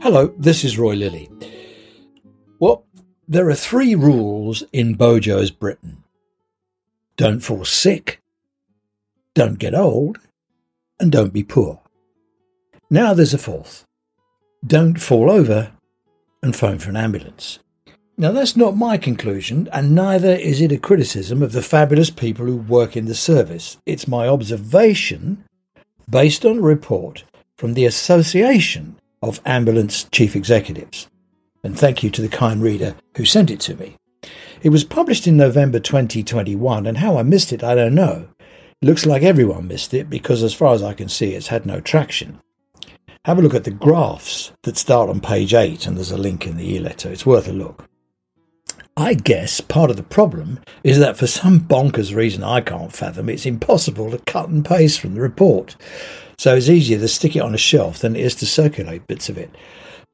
Hello, this is Roy Lilly. Well, there are three rules in Bojo's Britain don't fall sick, don't get old, and don't be poor. Now there's a fourth don't fall over and phone for an ambulance. Now, that's not my conclusion, and neither is it a criticism of the fabulous people who work in the service. It's my observation based on a report from the Association of Ambulance Chief Executives. And thank you to the kind reader who sent it to me. It was published in November 2021, and how I missed it, I don't know. It looks like everyone missed it because, as far as I can see, it's had no traction. Have a look at the graphs that start on page 8, and there's a link in the e letter. It's worth a look. I guess part of the problem is that for some bonkers reason I can't fathom, it's impossible to cut and paste from the report. So it's easier to stick it on a shelf than it is to circulate bits of it.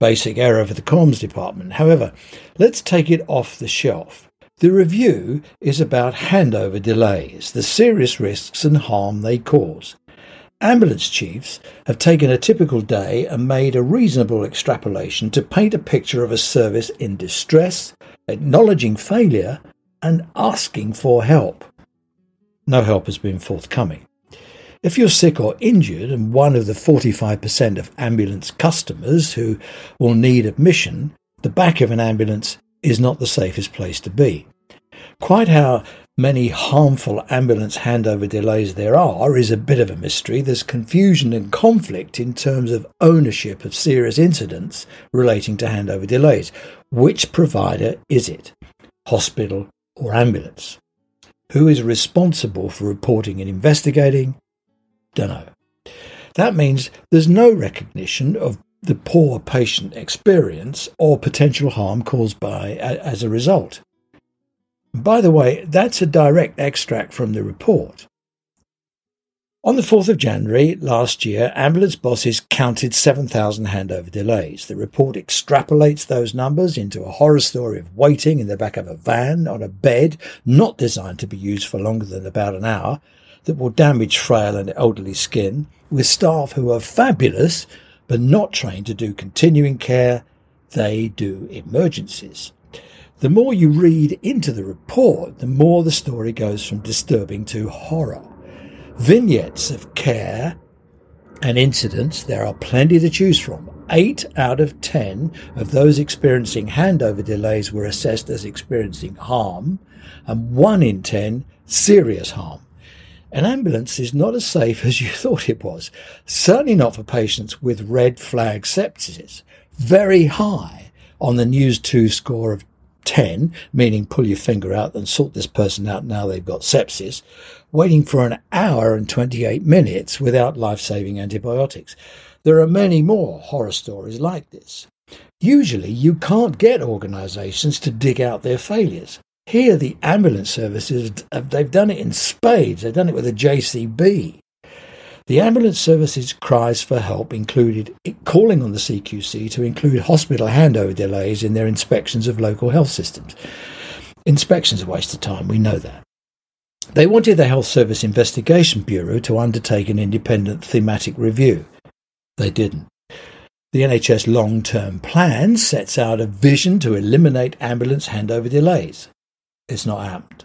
Basic error for the comms department. However, let's take it off the shelf. The review is about handover delays, the serious risks and harm they cause. Ambulance chiefs have taken a typical day and made a reasonable extrapolation to paint a picture of a service in distress, acknowledging failure, and asking for help. No help has been forthcoming. If you're sick or injured and one of the 45% of ambulance customers who will need admission, the back of an ambulance is not the safest place to be. Quite how many harmful ambulance handover delays there are is a bit of a mystery. There's confusion and conflict in terms of ownership of serious incidents relating to handover delays. Which provider is it? Hospital or ambulance? Who is responsible for reporting and investigating? Dunno. That means there's no recognition of the poor patient experience or potential harm caused by as a result. By the way, that's a direct extract from the report. On the 4th of January last year, ambulance bosses counted 7,000 handover delays. The report extrapolates those numbers into a horror story of waiting in the back of a van on a bed not designed to be used for longer than about an hour that will damage frail and elderly skin, with staff who are fabulous but not trained to do continuing care. They do emergencies. The more you read into the report, the more the story goes from disturbing to horror. Vignettes of care and incidents, there are plenty to choose from. Eight out of ten of those experiencing handover delays were assessed as experiencing harm, and one in ten serious harm. An ambulance is not as safe as you thought it was, certainly not for patients with red flag sepsis, very high on the NEWS2 score of 10, meaning pull your finger out and sort this person out now they've got sepsis, waiting for an hour and 28 minutes without life saving antibiotics. There are many more horror stories like this. Usually, you can't get organisations to dig out their failures. Here, the ambulance services, they've done it in spades. They've done it with a JCB. The ambulance service's cries for help included calling on the CQC to include hospital handover delays in their inspections of local health systems. Inspections are a waste of time, we know that. They wanted the Health Service Investigation Bureau to undertake an independent thematic review. They didn't. The NHS long term plan sets out a vision to eliminate ambulance handover delays. It's not happened.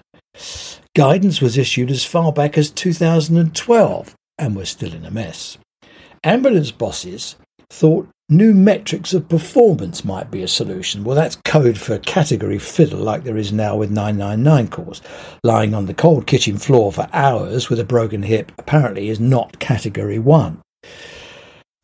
Guidance was issued as far back as 2012, and we're still in a mess. Ambulance bosses thought new metrics of performance might be a solution. Well, that's code for category fiddle, like there is now with 999 calls. Lying on the cold kitchen floor for hours with a broken hip apparently is not category one.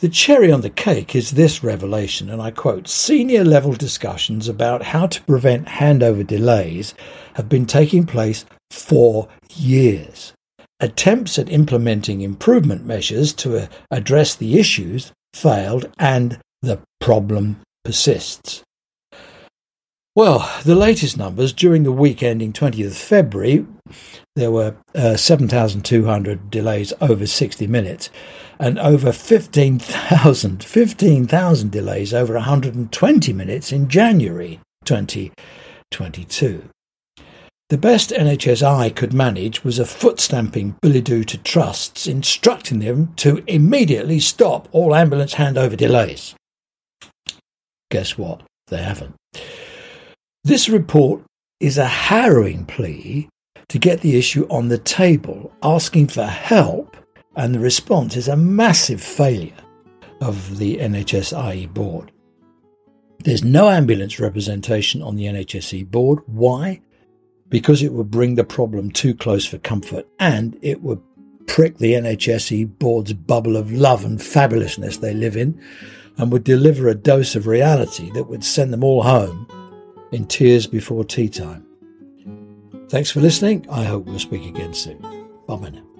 The cherry on the cake is this revelation, and I quote Senior level discussions about how to prevent handover delays have been taking place for years. Attempts at implementing improvement measures to uh, address the issues failed, and the problem persists. Well, the latest numbers during the week ending 20th February, there were uh, 7,200 delays over 60 minutes and over 15,000 15,000 delays over 120 minutes in January 2022. The best NHSI could manage was a foot stamping billet-doux to trusts instructing them to immediately stop all ambulance handover delays. guess what? They haven't. This report is a harrowing plea to get the issue on the table, asking for help, and the response is a massive failure of the NHSIE board. There's no ambulance representation on the NHSE board. Why? Because it would bring the problem too close for comfort and it would prick the NHSE board's bubble of love and fabulousness they live in and would deliver a dose of reality that would send them all home in tears before tea time. Thanks for listening. I hope we'll speak again soon. Bye now.